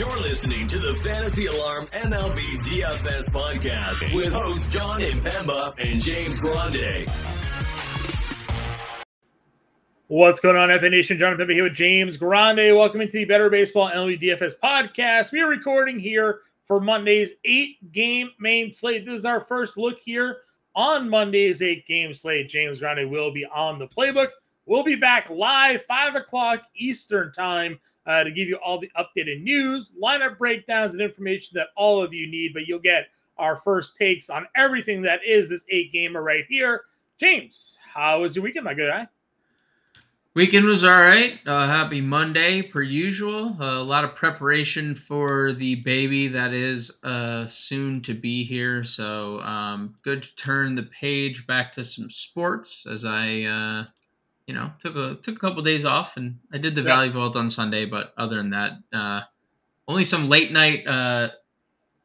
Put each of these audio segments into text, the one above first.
You're listening to the Fantasy Alarm MLB DFS podcast with hosts Jon Impemba and James Grande. What's going on, FA Nation? Jon Impemba here with James Grande. Welcome into the Better Baseball MLB DFS podcast. We are recording here for Monday's eight game main slate. This is our first look here on Monday's eight game slate. James Grande will be on the playbook. We'll be back live, 5 o'clock Eastern Time uh, to give you all the updated news, lineup breakdowns, and information that all of you need. But you'll get our first takes on everything that is this eight gamer right here. James, how was your weekend, my good guy? Weekend was all right. Uh, happy Monday, per usual. Uh, a lot of preparation for the baby that is uh, soon to be here. So um, good to turn the page back to some sports as I uh, you know, took a took a couple days off, and I did the yeah. Valley Vault on Sunday. But other than that, uh, only some late night uh,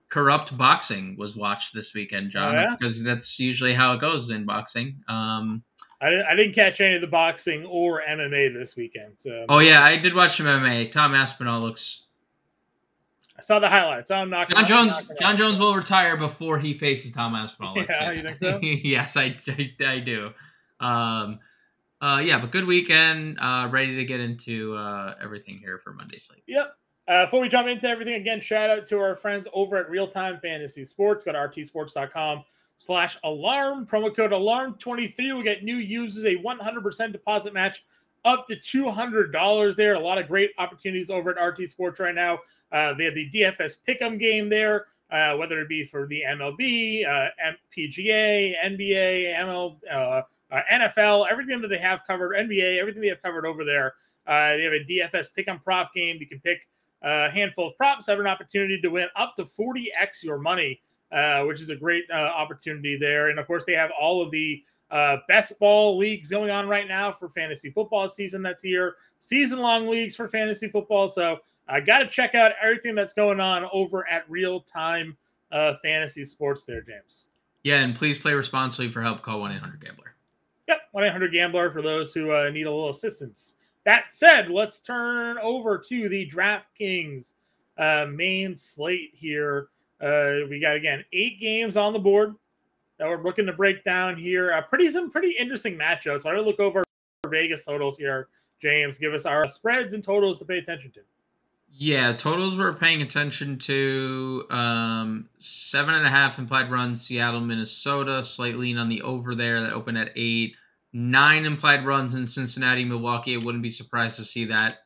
corrupt boxing was watched this weekend, John, oh, yeah? because that's usually how it goes in boxing. Um, I, I didn't catch any of the boxing or MMA this weekend. So. Oh yeah, I did watch some MMA. Tom Aspinall looks. I saw the highlights. I'm not. Jon Jones. Jon Jones will retire before he faces Tom Aspinall. Yeah, you think so? yes, I, I, I do. Um, uh, yeah, but good weekend. Uh, ready to get into uh, everything here for Monday sleep. Yep. Uh, before we jump into everything, again, shout out to our friends over at Real Time Fantasy Sports. Go to rtsports.com slash alarm. Promo code alarm23 will get new users a 100% deposit match up to $200 there. A lot of great opportunities over at RT Sports right now. Uh, they have the DFS Pick'em game there, uh, whether it be for the MLB, uh, PGA, NBA, ML, uh, uh, NFL, everything that they have covered, NBA, everything they have covered over there. Uh, they have a DFS pick on prop game. You can pick a handful of props, have an opportunity to win up to 40x your money, uh, which is a great uh, opportunity there. And of course, they have all of the uh, best ball leagues going on right now for fantasy football season that's here, season long leagues for fantasy football. So I got to check out everything that's going on over at Real Time Fantasy Sports there, James. Yeah, and please play responsibly for help. Call 1 800 Gambler. Yep, 1 800 Gambler for those who uh, need a little assistance. That said, let's turn over to the DraftKings uh, main slate here. Uh, we got, again, eight games on the board that we're looking to break down here. Uh, pretty Some pretty interesting matchups. So I look over Vegas totals here. James, give us our spreads and totals to pay attention to. Yeah, totals we're paying attention to um, seven and a half implied runs, Seattle, Minnesota, slight lean on the over there that opened at eight. Nine implied runs in Cincinnati, Milwaukee. I wouldn't be surprised to see that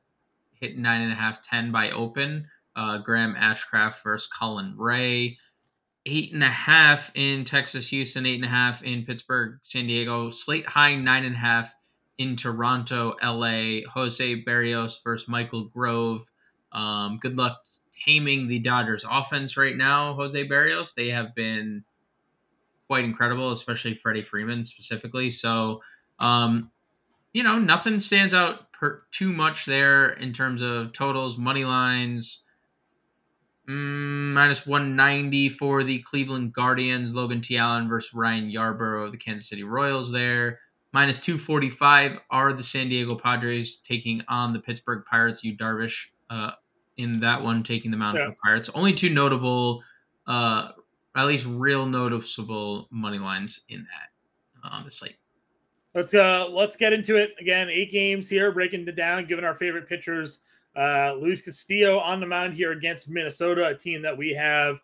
hit nine and a half, ten by open. Uh, Graham Ashcraft versus Colin Rea. Eight and a half in Texas, Houston, eight and a half in Pittsburgh, San Diego. Slate high nine and a half in Toronto, LA. Jose Berrios versus Michael Grove. Um, good luck taming the Dodgers offense right now, Jose Berrios. They have been quite incredible, especially Freddie Freeman specifically. So, um, you know, nothing stands out per, too much there in terms of totals, money lines. Mm, minus 190 for the Cleveland Guardians, Logan T. Allen versus Ryan Yarbrough of the Kansas City Royals there. Minus 245 are the San Diego Padres taking on the Pittsburgh Pirates. Yu Darvish uh, in that one, taking the mound yeah. for the Pirates. Only two notable, uh, at least real noticeable money lines in that uh, on the slate. Let's uh let's get into it again. Eight games here, breaking it down, giving our favorite pitchers. Uh, Luis Castillo on the mound here against Minnesota, a team that we have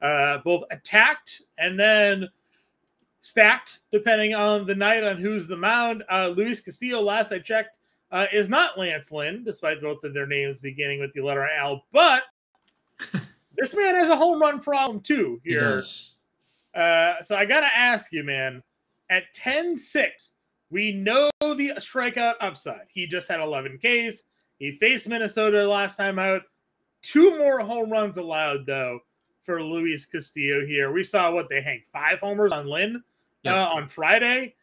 uh, both attacked and then stacked, depending on the night on who's the mound. Uh, Luis Castillo, last I checked, uh, is not Lance Lynn, despite both of their names beginning with the letter L. But this man has a home run problem too here. Uh, so I got to ask you, man, at 10 6, we know the strikeout upside. He just had 11 Ks. He faced Minnesota last time out. Two more home runs allowed, though, for Luis Castillo here. We saw what they hang five homers on Lynn yep. uh, on Friday.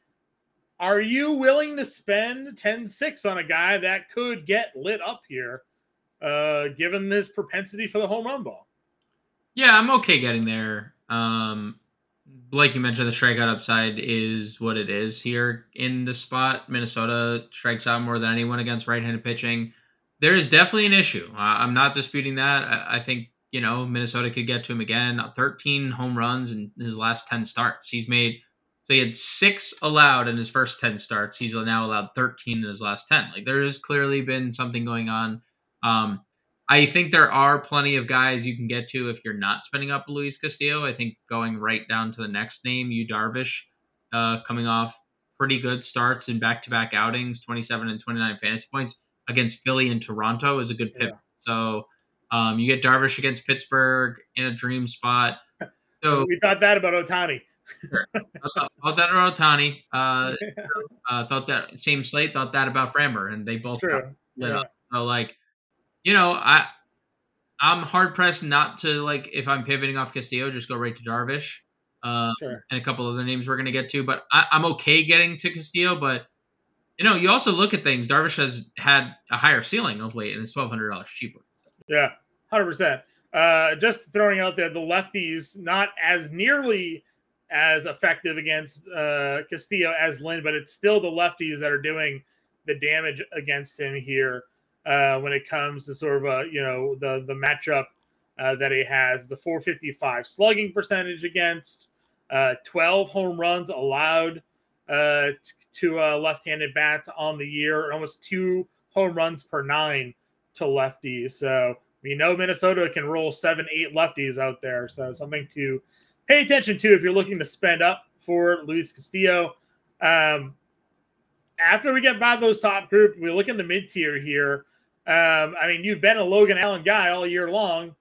Are you willing to spend 10 6 on a guy that could get lit up here, uh, given this propensity for the home run ball? Yeah, I'm okay getting there. Um, like you mentioned, the strikeout upside is what it is here in the spot. Minnesota strikes out more than anyone against right handed pitching. there is definitely an issue. I'm not disputing that. I, think you know Minnesota could get to him again. 13 home runs in his last 10 starts. He's made so he had six allowed in his first 10 starts. He's now allowed 13 in his last 10. Like there has clearly been something going on. Um, I think there are plenty of guys you can get to if you're not spending up Luis Castillo. I think going right down to the next name, Yu Darvish, uh, coming off pretty good starts in back-to-back outings, 27 and 29 fantasy points against Philly and Toronto is a good pick. Yeah. So um, you get Darvish against Pittsburgh in a dream spot. So we thought that about Ohtani. Sure. thought that about Ohtani. Uh, uh, thought that same slate. Thought that about Framber, and they both lit yeah. up. So like, you know, I I'm hard pressed not to like if I'm pivoting off Castillo, just go right to Darvish. Uh, sure. and a couple other names we're gonna get to, but I, I'm okay getting to Castillo, but you know, you also look at things. Darvish has had a higher ceiling of late, and it's twelve hundred dollars cheaper. Yeah, hundred uh, percent. Just throwing out there, the lefties not as nearly as effective against uh, Castillo as Lynn, but it's still the lefties that are doing the damage against him here uh, when it comes to sort of a you know the the matchup uh, that he has. The 455 slugging percentage against, uh, 12 home runs allowed uh, to uh, left-handed bats on the year, almost two home runs per nine to lefties. So we know Minnesota can roll seven, eight lefties out there. So something to pay attention to if you're looking to spend up for Luis Castillo. Um, after we get by those top group, we look in the mid tier here. Um, I mean, you've been a Logan Allen guy all year long.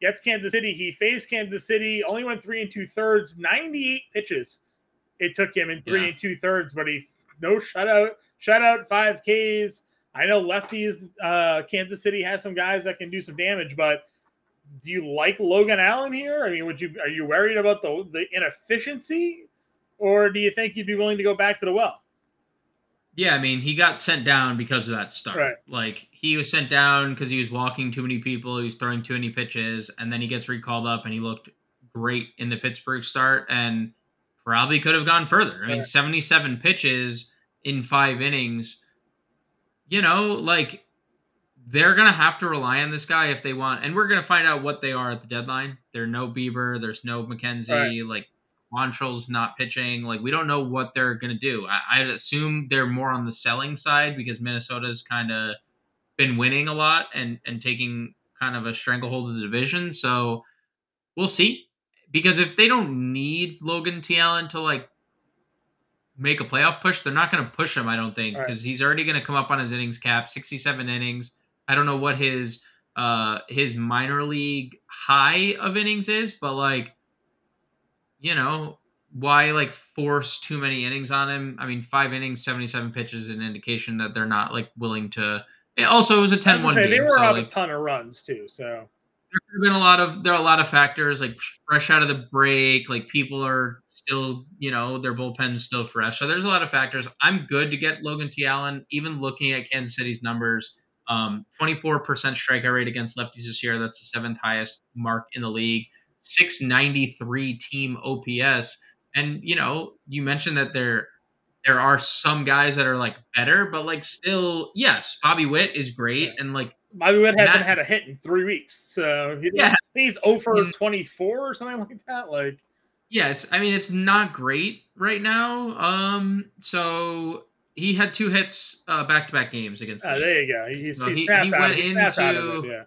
Gets Kansas City. He faced Kansas City, only went three and two thirds, 98 pitches it took him in three yeah. and two thirds, but he no shutout, shutout five Ks. I know lefties. Uh, Kansas City has some guys that can do some damage, but do you like Logan Allen here? I mean, would you are you worried about the the inefficiency, or do you think you'd be willing to go back to the well? Yeah, I mean, he got sent down because of that start. Right. Like he was sent down because he was walking too many people, he was throwing too many pitches, and then he gets recalled up and he looked great in the Pittsburgh start and probably could have gone further. I mean, 77 pitches in five innings. You know, like they're gonna have to rely on this guy if they want, and we're gonna find out what they are at the deadline. There's no Bieber, there's no McKenzie, right. like Quantrill's not pitching. Like we don't know what they're gonna do. I, I'd assume they're more on the selling side because Minnesota's kind of been winning a lot and and taking kind of a stranglehold of the division. So we'll see because if they don't need Logan T. Allen to like make a playoff push, they're not going to push him. I don't think because right. he's already going to come up on his innings cap, sixty-seven innings. I don't know what his uh his minor league high of innings is, but like, you know, why like force too many innings on him? I mean, five innings, seventy-seven pitches, an indication that they're not like willing to. Also, it was a 10-1 game. They were so, out like, a ton of runs too, so there have been a lot of there are a lot of factors like fresh out of the break, like people are still, you know, their bullpen's still fresh. So there's a lot of factors. I'm good to get Logan T. Allen, even looking at Kansas City's numbers. Um, 24% strikeout rate against lefties this year. That's the seventh highest mark in the league. 693 team OPS. And you know, you mentioned that there there are some guys that are like better, but like still, yes, Bobby Witt is great, and like Bobby Witt hasn't had a hit in three weeks, so he, yeah. He's over mm. 24 or something like that. Like, yeah, it's. I mean, it's not great right now. Um, so he had two hits uh, back-to-back games against. Oh, there you go. He's, so he, he went into out it, yeah.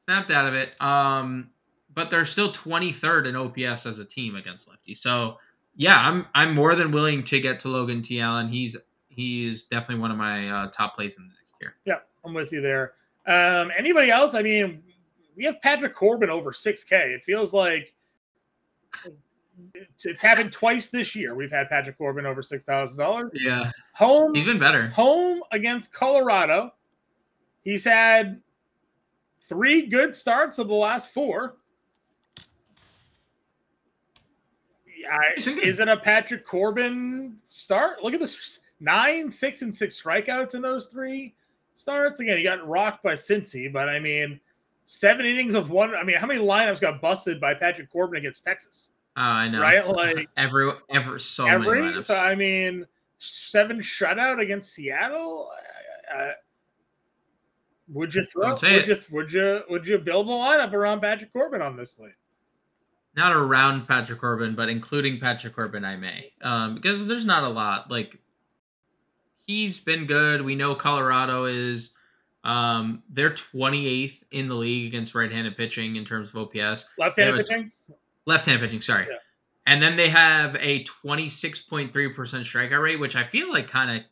snapped out of it. Um, but they're still 23rd in OPS as a team against lefty. So yeah, I'm I'm more than willing to get to Logan T. Allen. He's he's definitely one of my uh, top plays in the next year. Yeah, I'm with you there. Um, anybody else? I mean, we have Patrick Corbin over 6K. It feels like it's happened twice this year. We've had Patrick Corbin over six thousand dollars. Yeah, home. He's been better. Home against Colorado. He's had three good starts of the last four. I, is it a Patrick Corbin start? Look at this nine, six, and six strikeouts in those three starts. Again, he got rocked by Cincy, but I mean, seven innings of one. I mean, how many lineups got busted by Patrick Corbin against Texas? Oh, I know. Right? Like every every so every, many lineups. I mean, seven shutout against Seattle. Would you throw? Would you, would you would you build a lineup around Patrick Corbin on this slate? Not around Patrick Corbin, but including Patrick Corbin, I may, um, because there's not a lot. Like he's been good. We know Colorado is. Um, they're 28th in the league against right-handed pitching in terms of OPS. Left-handed pitching. T- Left-handed pitching, sorry. Yeah. And then they have a 26.3% strikeout rate, which I feel like kind of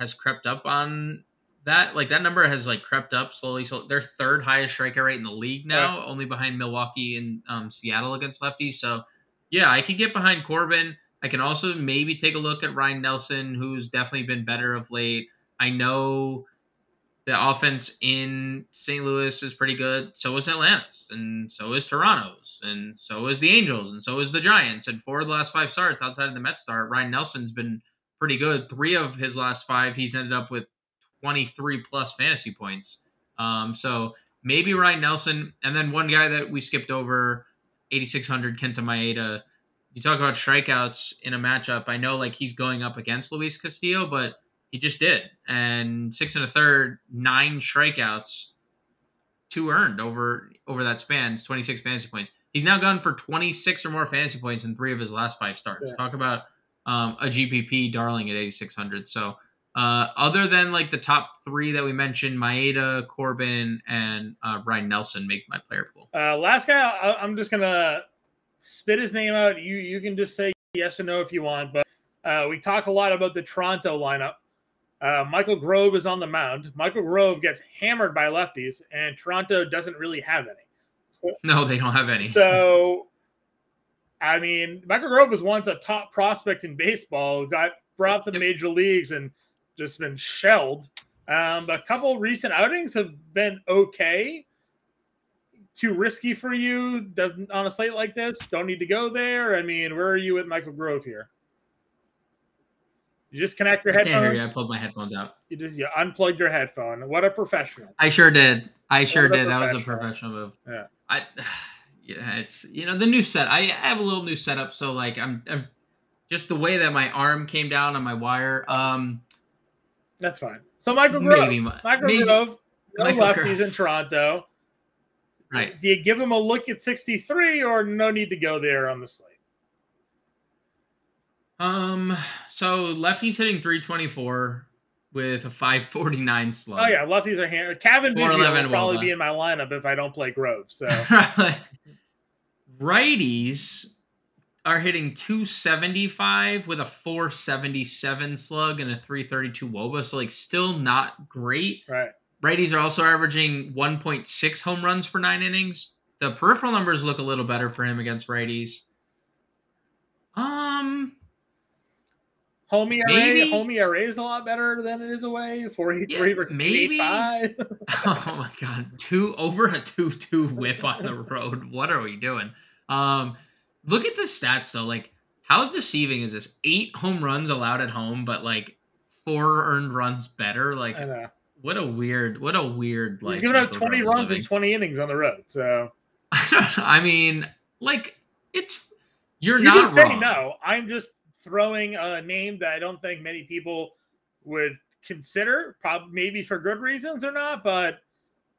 has crept up on that. Like that number has like crept up slowly. So they're third highest strikeout rate in the league now, only behind Milwaukee and um, Seattle against lefties. So yeah, I can get behind Corbin. I can also maybe take a look at Ryne Nelson, who's definitely been better of late. I know the offense in St. Louis is pretty good. So is Atlanta's, and so is Toronto's, and so is the Angels, and so is the Giants. And four of the last five starts outside of the Mets start, Ryne Nelson's been pretty good. Three of his last five, he's ended up with 23 plus fantasy points. Um, so maybe Ryne Nelson, and then one guy that we skipped over, 8600 Kenta Maeda. You talk about strikeouts in a matchup. I know like he's going up against Luis Castillo, but he just did. And six and a third, nine strikeouts, two earned over over that span. 26 fantasy points. He's now gone for 26 or more fantasy points in three of his last five starts. Yeah. Talk about um, a GPP darling at 8600. So uh, other than like the top three that we mentioned, Maeda, Corbin, and uh, Ryne Nelson make my player pool. Uh, last guy, I, I'm just gonna spit his name out. You you can just say yes or no if you want. But uh, we talk a lot about the Toronto lineup. Uh, Michael Grove is on the mound. Michael Grove gets hammered by lefties, and Toronto doesn't really have any. So, No, they don't have any. so I mean, Michael Grove was once a top prospect in baseball. Got brought to the Yep. major leagues and just been shelled. Um, a couple recent outings have been okay. Too risky for you? Doesn't on a slate like this? Don't need to go there. I mean, where are you at Michael Grove here? You just connect your I can't hear headphones. you. I pulled my headphones out. You just you unplugged your headphone. What a professional! I sure did. I sure did. That was a professional. move. Yeah. I yeah, it's you know the new set. I have a little new setup, so like I'm, I'm just the way that my arm came down on my wire. Um, That's fine. So Michael Grove, maybe my- Michael maybe- Grove, no Michael lefties Grove. in Toronto. right. Do you give him a look at 63 or no need to go there on the slate? Um, so lefty's hitting 324 with a 549 slug. Oh yeah, lefties are here. Cavan Biggio 411 will probably be in my lineup if I don't play Grove. So Righties are hitting 275 with a 477 slug and a 332 woba. So like still not great. right, Righties are also averaging 1.6 home runs per nine innings. The peripheral numbers look a little better for him against righties. Um, home ERA, Maybe. home ERA is a lot better than it is away. 483 Yeah, versus maybe. 85. oh my god, two over a two-two whip on the road. What are we doing? Um, look at the stats though. Like, how deceiving is this? Eight home runs allowed at home, but like four earned runs better. Like, what a weird, what a weird. He's giving up 20 Grove is runs in 20 innings on the road. So I mean, like, it's you're you not say wrong. no. I'm just throwing a name that I don't think many people would consider, probably maybe for good reasons or not. But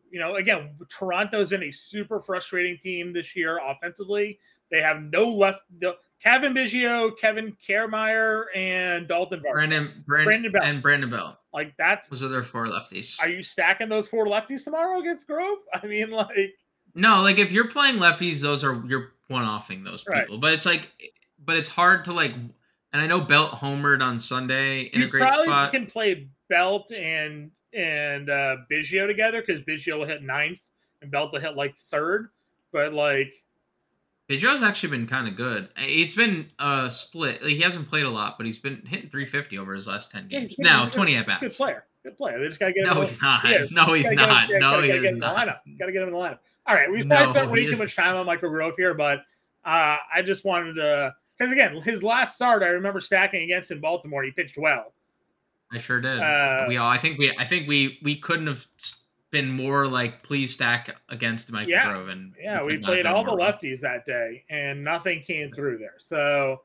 you know, again, Toronto's been a super frustrating team this year offensively. They have no left. No, Cavan Biggio, Kevin Kiermaier, and Daulton Varsho. Brandon, Brandon, Brandon Belt. and Brandon Belt. Like that's. Those are their four lefties. Are you stacking those four lefties tomorrow against Grove? I mean, like, No, like if you're playing lefties, those are you're one offing those Right. people. But it's like, but it's hard to like. And I know Belt homered on Sunday in you a great probably spot. can play Belt and and uh, Biggio together because Biggio will hit ninth and Belt will hit like third. But like, Biggio's actually been kind of good. It's been a split. Like, he hasn't played a lot, but he's been hitting 350 over his last 10 yeah, games. he's now he's a 20 at bats. good player, good player. They just gotta get. No, him he's not. No, he's get him- not. No, gotta, he gotta is get him in the not. Gotta get him in the lineup. All right, we've probably No, spent way too much time on Michael Grove here, but uh, I just wanted to because again, his last start, I remember stacking against in Baltimore. He pitched well. I sure did. Uh, we all. I think we. I think we. We couldn't have been more like please stack against Michael Yeah. Grove and Yeah, we not played all the lefties that day, and nothing came through there. So,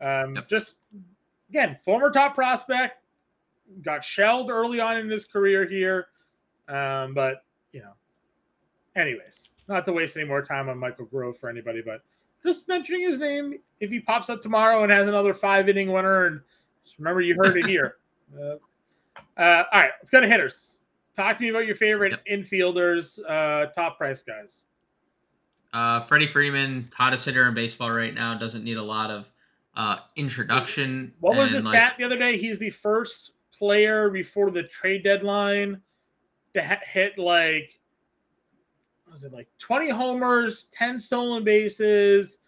um, Yep. just again, former top prospect, got shelled early on in his career here. Um, but you know, anyways, not to waste any more time on Michael Grove for anybody, but just mentioning his name. If he pops up tomorrow and has another five inning winner, and just remember you heard it here. Uh, uh, all right, let's go to hitters. Talk to me about your favorite Yep. infielders, uh, top price guys. Uh, Freddie Freeman, hottest hitter in baseball right now, doesn't need a lot of uh, introduction. What was the like, stat the other day? He's the first player before the trade deadline to ha- hit like, was it like 20 homers, 10 stolen bases,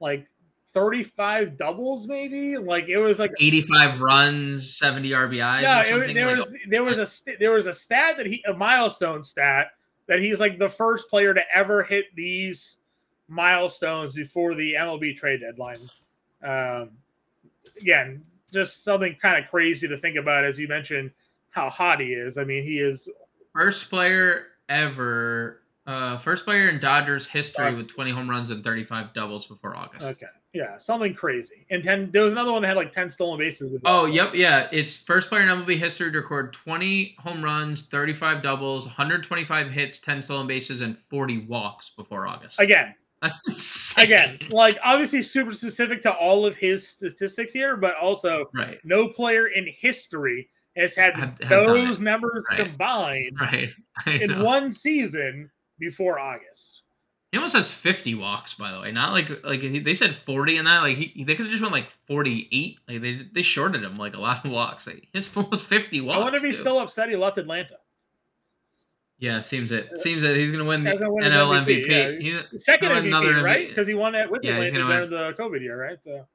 like 35 doubles, maybe? Like it was like 85 runs, 70 RBIs. no, or it, there like, was there was a st- there was a stat that he a milestone stat that he's like the first player to ever hit these milestones before the MLB trade deadline. Um, again, just something kind of crazy to think about as you mentioned how hot he is. I mean, he is First player ever, uh, first player in Dodgers history Dodgers. with 20 home runs and 35 doubles before August. okay. Yeah, something crazy. And ten there was another one that had like 10 stolen bases. Oh, yep, yeah. It's first player in MLB history to record 20 home runs, 35 doubles, 125 hits, 10 stolen bases, and 40 walks before August. Again, again, like obviously super specific to all of his statistics here, but also right, no player in history has had has those numbers Right. combined right. In one season before August. He almost has 50 walks, by the way. Not like like they said 40 in that. Like he, they could have just went like 48. Like they they shorted him like a lot of walks. Like it's almost 50 walks. I wonder if he's still upset he left Atlanta. Yeah, seems it. Seems that he's gonna win the win NL MVP, MVP. yeah. He's- Second MVP, another right? Because he won it with Yeah, Atlanta during the COVID year, right? So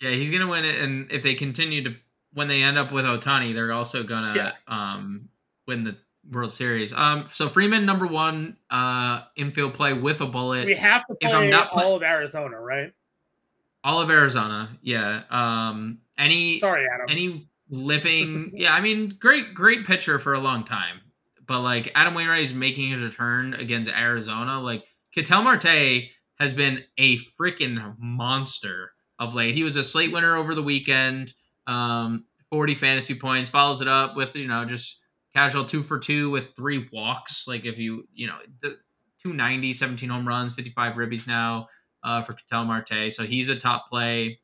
Yeah, he's gonna win it, and if they continue to, when they end up with Ohtani, they're also gonna Yeah. um win the World Series. Um, so Freeman number one, uh, infield play with a bullet. we have to If I'm play not play- all of Arizona, right? All of Arizona, yeah. Um, any Sorry, Adam. any living, yeah. I mean, great great pitcher for a long time, but like Adam Wainwright is making his return against Arizona. Like Ketel Marte has been a freaking monster of late. He was a slate winner over the weekend. Um, 40 fantasy points, follows it up with, you know, just casual two for two with three walks. Like if you, you know, the 290, 17 home runs, 55 ribbies now uh, for Ketel Marte. So he's a top play.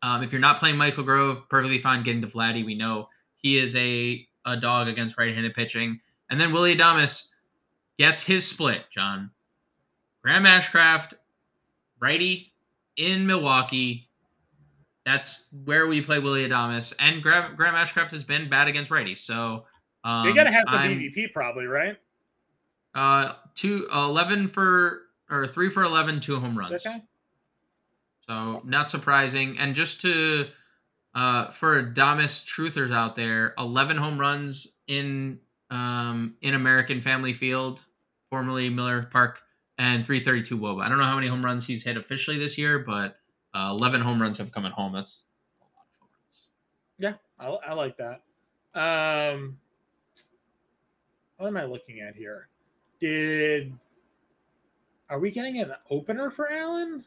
Um, if you're not playing Michael Grove, perfectly fine getting to Vladdy. We know he is a, a dog against right-handed pitching. And then Willy Adames gets his split, John. Graham Ashcraft, righty in Milwaukee. That's where we play Willy Adames. And Graham, Graham Ashcraft has been bad against righties. So um, You're gonna have the I'm- BVP probably, right? uh, two, 11 for, or three for 11, two home runs. Okay. So not surprising. And just to uh for Adames truthers out there, 11 home runs in um in American Family Field, formerly Miller Park, and 332 WOBA. I don't know how many home runs he's hit officially this year, but uh, 11 home runs have come at home. That's a lot of home runs. Yeah, I, I like that. Um, what am I looking at here? Did are we getting an opener for Allen?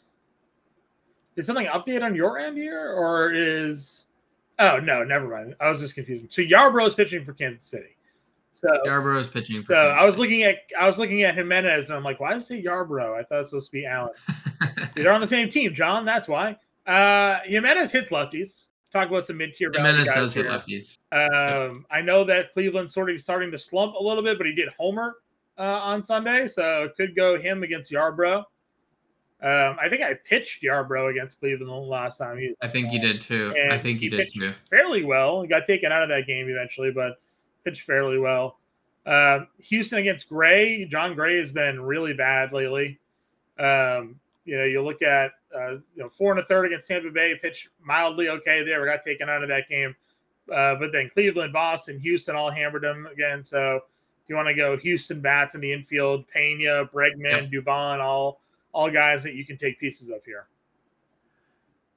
Did something update on your end here, or is? Oh no, never mind. I was just confused. So Yarbrough is pitching for Kansas City. So Yarbrough is pitching for so I was looking at I was looking at Giménez and I'm like, why does it say Yarbrough? I thought it was supposed to be Allen. They're on the same team, John. That's why. Uh, Giménez hits lefties. Talk about some mid-tier. Giménez guys does hit here. lefties. Um, I know that Cleveland's sort of starting to slump a little bit, but he did homer uh, on Sunday, so it could go him against Yarbrough. Um, I think I pitched Yarbrough against Cleveland the last time. He, I think you did too. I think you he did too. fairly well. He got taken out of that game eventually, but pitched fairly well. Um, Houston against Gray. Jon Gray has been really bad lately. Um, you know, you look at uh, you know four and a third against Tampa Bay, pitched mildly okay there. We got taken out of that game, uh, but then Cleveland, Boston, Houston all hammered them again. So if you want to go Houston bats in the infield, Pena, Bregman, Dubon, all all guys that you can take pieces of here.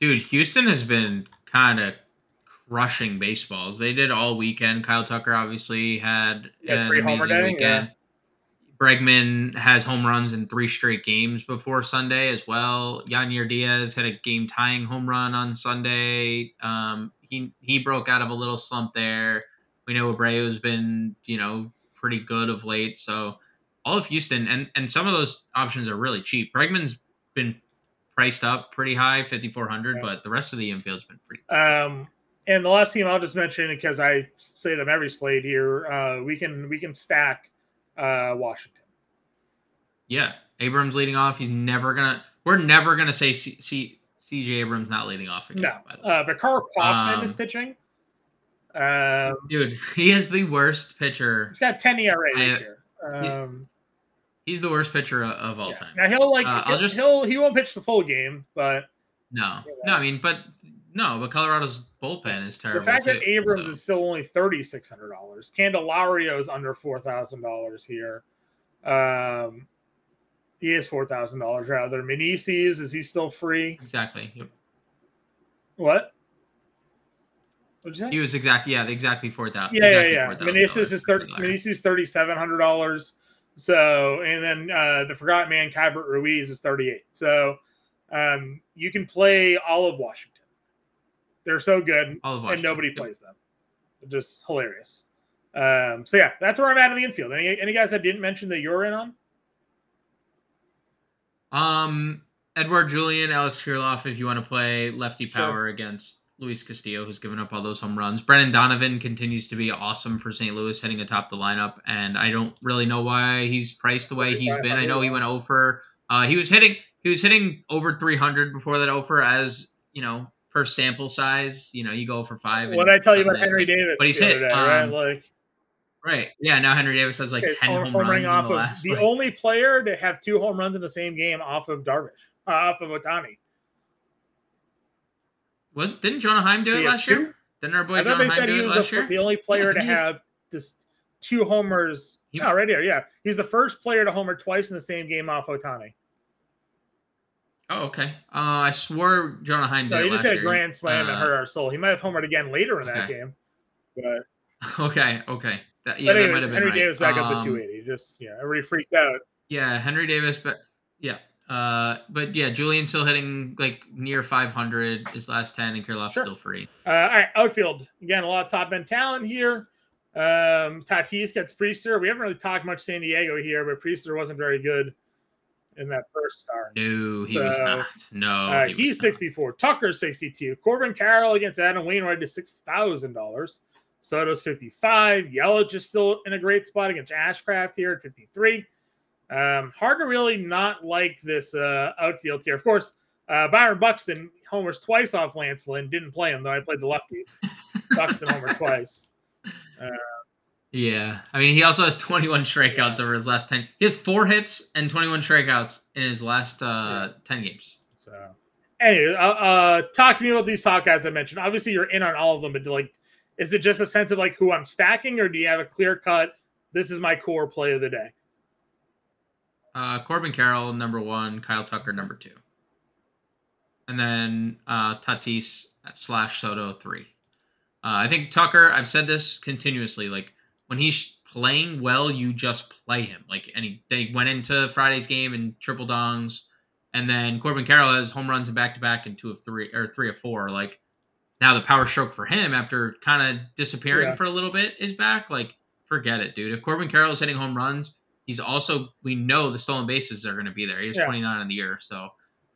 Dude, Houston has been kind of crushing baseballs. They did all weekend. Kyle Tucker obviously had Yeah, an amazing day, weekend. Bregman has home runs in three straight games before Sunday as well. Yainer Diaz had a game tying home run on Sunday. Um, he he broke out of a little slump there. We know Abreu's been you know pretty good of late. So all of Houston and and some of those options are really cheap. Bregman's been priced up pretty high, fifty four hundred, Yeah. but the rest of the infield's been pretty. Um, and the last team I'll just mention because I say them every slate here. Uh, we can we can stack uh, Washington. Yeah, Abrams leading off. He's never gonna. We're never gonna say C, C, CJ Abrams not leading off again. No, by the way. uh, but Karl Kauffmann is Um, pitching. Um, dude, he is the worst pitcher. he's got 10 ERA this I- year. Um, He's the worst pitcher of, of all yeah. time. Now he'll like Uh, I'll he'll, just- he'll he won't pitch the full game, but No, Yeah. no. I mean, but no, but Colorado's bullpen is terrible. the fact that Abrams so. is still only thirty six hundred dollars, Candelario is under four thousand dollars here. Um, he is four thousand dollars rather. Meneses is he still free? exactly. Yep. What? What'd you say? He was exactly yeah, exactly four thousand. Yeah, exactly yeah, yeah. $4,000 Meneses is thirty. Meneses thirty seven hundred dollars. So, and then uh, the forgotten man, Keibert Ruiz, is thirty eight. So, um, you can play all of Washington. They're so good, and nobody plays them. They're just hilarious. Um, so yeah, that's where I'm at in the infield. Any any guys I didn't mention that you're in on? Um, Edouard Julien, Alex Kirilloff, if you want to play lefty Sure. power against Luis Castillo, who's given up all those home runs. Brendan Donovan continues to be awesome for St. Louis, hitting atop the lineup, and I don't really know why he's priced the way he's been. I know he went over. Uh, he was hitting. He was hitting over 300 before that over as you know per sample size. You know, you go for five. What did I tell you about Henry Davis? but he's hit, day, right? um, Like Right. Yeah. Now Henry Davis has like okay, 10 home, homering runs off the of last. the like- only player to have two home runs in the same game off of Darvish, uh, off of Ohtani. What didn't Jonah Heim do it last year? two? Didn't our boy Jonah Heim do it last the, year? the only player to he- have just two homers. He- no, right here, yeah. He's the first player to homer twice in the same game off Ohtani. Oh, okay. Uh, I swore Jonah Heim did No, he just hit a grand slam and Uh, hurt our soul. He might have homered again later in that game. But, Okay, okay. That, yeah, but that might have been Henry right. Davis back up to Um, 280. Just, yeah, everybody freaked out. Yeah, Henry Davis, but yeah. Uh, but yeah, Julien still hitting like near 500 his last 10, and Kirilloff's Sure. still free. Uh, all right, outfield. Again, a lot of top end talent here. Um, Tatis gets Priester. We haven't really talked much San Diego here, but Priester wasn't very good in that first start. No, he was not. No, Uh, he he's not. 64. Tucker 62. Corbin Carroll against Adam Wainwright is six thousand dollars. Soto's 55. Yelich is still in a great spot against Ashcraft here at 53. Um, hard to really not like this uh, outfield here. Of course, uh, Byron Buxton homers twice off Lance Lynn. Didn't play him though. I played the lefties. Buxton homered twice. Yeah, I mean, he also has 21 strikeouts over his last 10. He has four hits and 21 strikeouts in his last uh, 10 games. So, anyway, uh, uh, talk to me about these top guys I mentioned. Obviously, you're in on all of them, but like, is it just a sense of like who I'm stacking, or do you have a clear cut? This is my core play of the day. Uh, Corbin Carroll, number one. Kyle Tucker, number two. And then uh, Tatis slash Soto, three. Uh, I think Tucker, I've said this continuously. Like, when he's playing well, you just play him. Like, and he, they went into Friday's game and triple dongs. And then Corbin Carroll has home runs and back to back and two of three, or three of four. Like, now the power stroke for him after kind of disappearing Yeah. for a little bit is back. Like, forget it, dude. If Corbin Carroll is hitting home runs, he's also we know the stolen bases are going to be there. He has Yeah. 29 in the year, so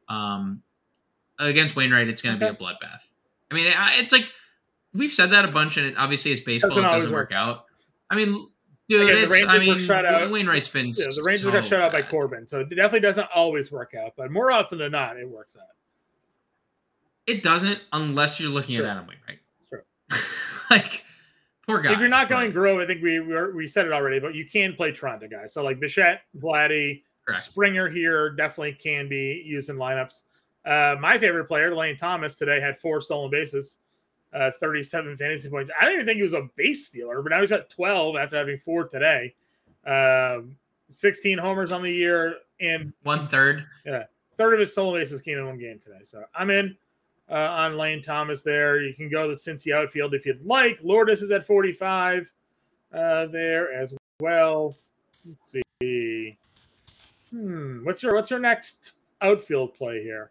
um, against Wainwright, it's going to Okay. be a bloodbath. I mean, it's like we've said that a bunch, and it, obviously it's baseball; it doesn't work. out. I mean, dude, Again, it's I mean, shut out. Wainwright's been You know, the Rangers so got shut out by. Corbin, so it definitely doesn't always work out, but more often than not, it works out. It doesn't unless you're looking Sure. at Adam Wainwright. Sure. like poor guy. if you're not going Grove, I think we we we said it already, but you can play Toronto guys. So like Bichette, Vladdy, correct. Springer here definitely can be used in lineups. Uh, my favorite player, Lane Thomas, today had four stolen bases, uh, 37 fantasy points. I didn't even think he was a base stealer, but now he's at 12 after having four today. Um, 16 homers on the year, and One third. Yeah, third of his stolen bases came in one game today. So I'm in uh, on Lane Thomas there. You can go the Cincy outfield if you'd like. Lourdes is at 45 uh, there as well. Let's see. Hmm. What's your what's your next outfield play here?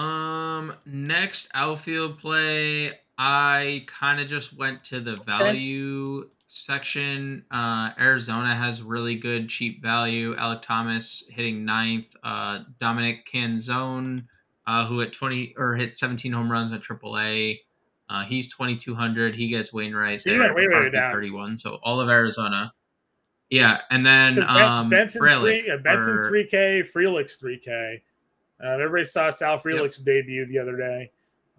Um, next outfield play, I kind of just went to the value section. Uh, Arizona has really good cheap value. Alek Thomas hitting ninth. Uh, Dominic Canzone, uh, who hit 20 or hit 17 home runs at AAA. Uh, he's 2200. He gets Wainwright So there. went way, way McCarthy down. 31. So all of Arizona. Yeah, and then um, Benson Frelick three, yeah, Benson's for- three K, Frelix three K. Uh, everybody saw Sal Frelick's debut the other day.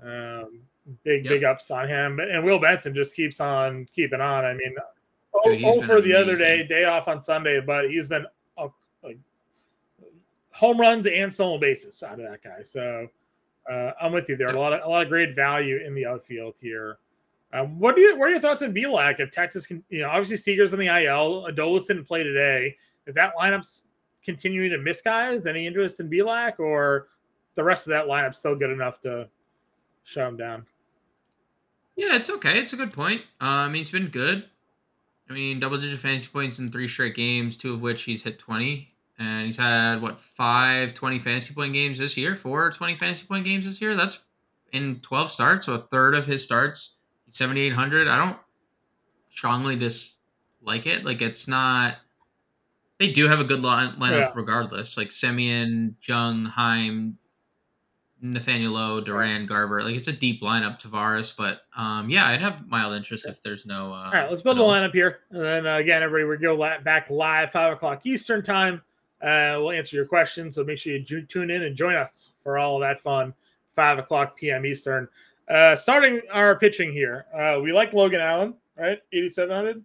Um, big Yep. big ups on him, and Will Benson just keeps on keeping on. I mean, Dude, oh, he's oh for the other day, day off on Sunday, but he's been uh, like home runs and stolen bases out of that guy. So uh, I'm with you there. A lot of a lot of great value in the outfield here. Um, what do you? What are your thoughts on Bielak? If Texas can, you know, obviously Seager's on the IL. Adolis didn't play today. If that lineup's continuing to miss guys, any interest in Bielak or the rest of that lineup's still good enough to shut him down? Yeah, it's okay. It's a good point. Um, I mean, he's been good. I mean, double digit fantasy points in three straight games, two of which he's hit 20. And he's had, what, five 20 fantasy point games this year? Four 20 fantasy point games this year? That's in 12 starts. So a third of his starts, 7,800. I don't strongly dislike it. Like, it's not. They do have a good line, lineup Yeah. regardless. Like Semien, Jung, Heim, Nathaniel Lowe, Duran, Garver. Like it's a deep lineup, Taveras. But um, yeah, I'd have mild interest if there's no. Uh, All right, let's build a lineup here. And then uh, again, everybody, we go back live, five o'clock Eastern time. Uh, we'll answer your questions. So make sure you tune in and join us for all of that fun, five o'clock p.m. Eastern. Uh, starting our pitching here, uh, we like Logan Allen, right? 8,700.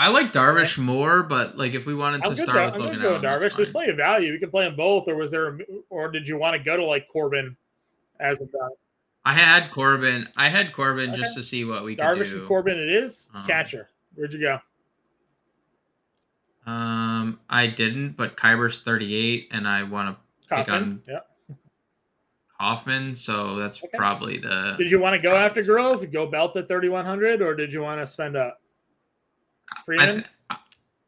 I like Darvish more, but like if we wanted to start Dar- with Logan Allen, Darvish. There's plenty of value. We can play them both, or was there, a, or did you want to go to like Corbin as a guy? I had Corbin. I had Corbin just to see what we could do. Darvish and Corbin? It is Um, catcher. Where'd you go? Um, I didn't, but Kyber's 38, and I want to pick on Yeah. Hoffman, so that's Okay. probably the. Did you want to go after Grove, go belt at 3,100, or did you want to spend up? I Freeman? th- I-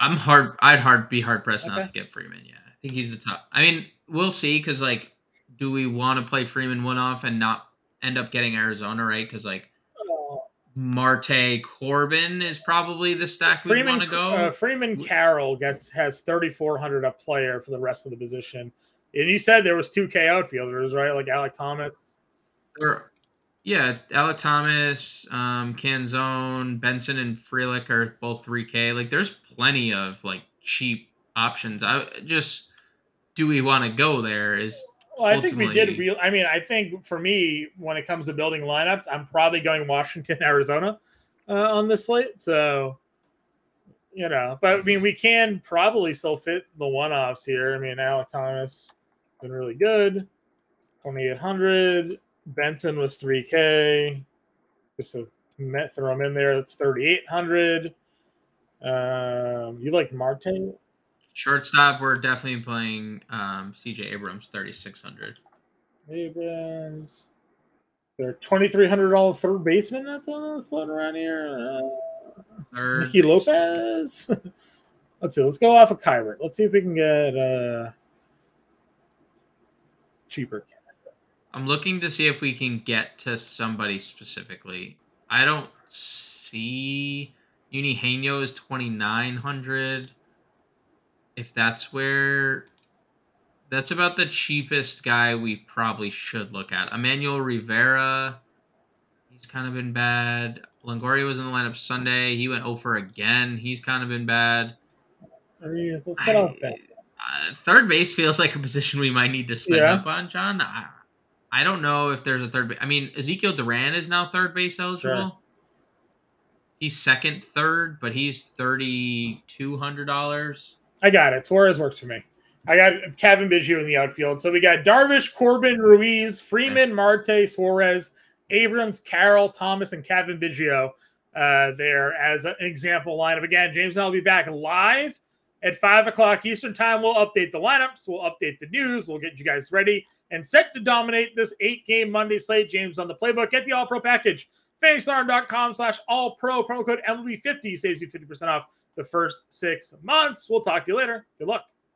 I'm hard. I'd hard be hard pressed Okay. not to get Freeman. Yeah, I think he's the top. I mean, we'll see. Because like, do we want to play Freeman one off and not end up getting Arizona right? Because like Marte Corbin is probably the stack we want to go. uh, Freeman Carroll gets has 3,400 a player for the rest of the position. And you said there was two K outfielders, right? Like Alek Thomas. Or, yeah, Alek Thomas, um, Canzone, Benson, and Frelick are both 3K. Like, there's plenty of like cheap options. I just do we want to go there? Is Well, I think we did. Real, I mean, I think for me, when it comes to building lineups, I'm probably going Washington, Arizona uh, on this slate. So, you know, but I mean, we can probably still fit the one offs here. I mean, Alek Thomas has been really good, 2,800. Benson was 3K. Just to met, throw him in there, that's 3,800. Um, you like Martin? shortstop? We're definitely playing um, CJ Abrams, 3600. Abrams. They're twenty three hundred dollar third baseman that's on floating around here. Uh, Third Nicky. Lopez. let's see. Let's go off of Kyber. Let's see if we can get uh cheaper. I'm looking to see if we can get to somebody specifically. I don't see Unihano is 2900. If that's where that's about the cheapest guy we probably should look at. Emmanuel Rivera, he's kind of been bad. Longoria was in the lineup Sunday. He went over again. He's kind of been bad. I mean, let's get off that. Uh, third base feels like a position we might need to spend Yeah. up on, John. I, I don't know if there's a third. Ba- I mean, Ezequiel Duran is now third base eligible. Sure. He's second, third, but he's thirty two hundred dollars. I got it. Suarez works for me. I got Cavan Biggio in the outfield. So we got Darvish, Corbin, Ruiz, Freeman, Marte, Suarez, Abrams, Carroll, Thomas, and Cavan Biggio uh, there as an example lineup. Again, James and I will be back live at five o'clock Eastern time. We'll update the lineups. We'll update the news. We'll get you guys ready and set to dominate this eight game Monday slate. James on the playbook. Get the all pro package. FantasyAlarm.com slash all pro promo code MLB50 saves you 50% off the first six months. We'll talk to you later. Good luck.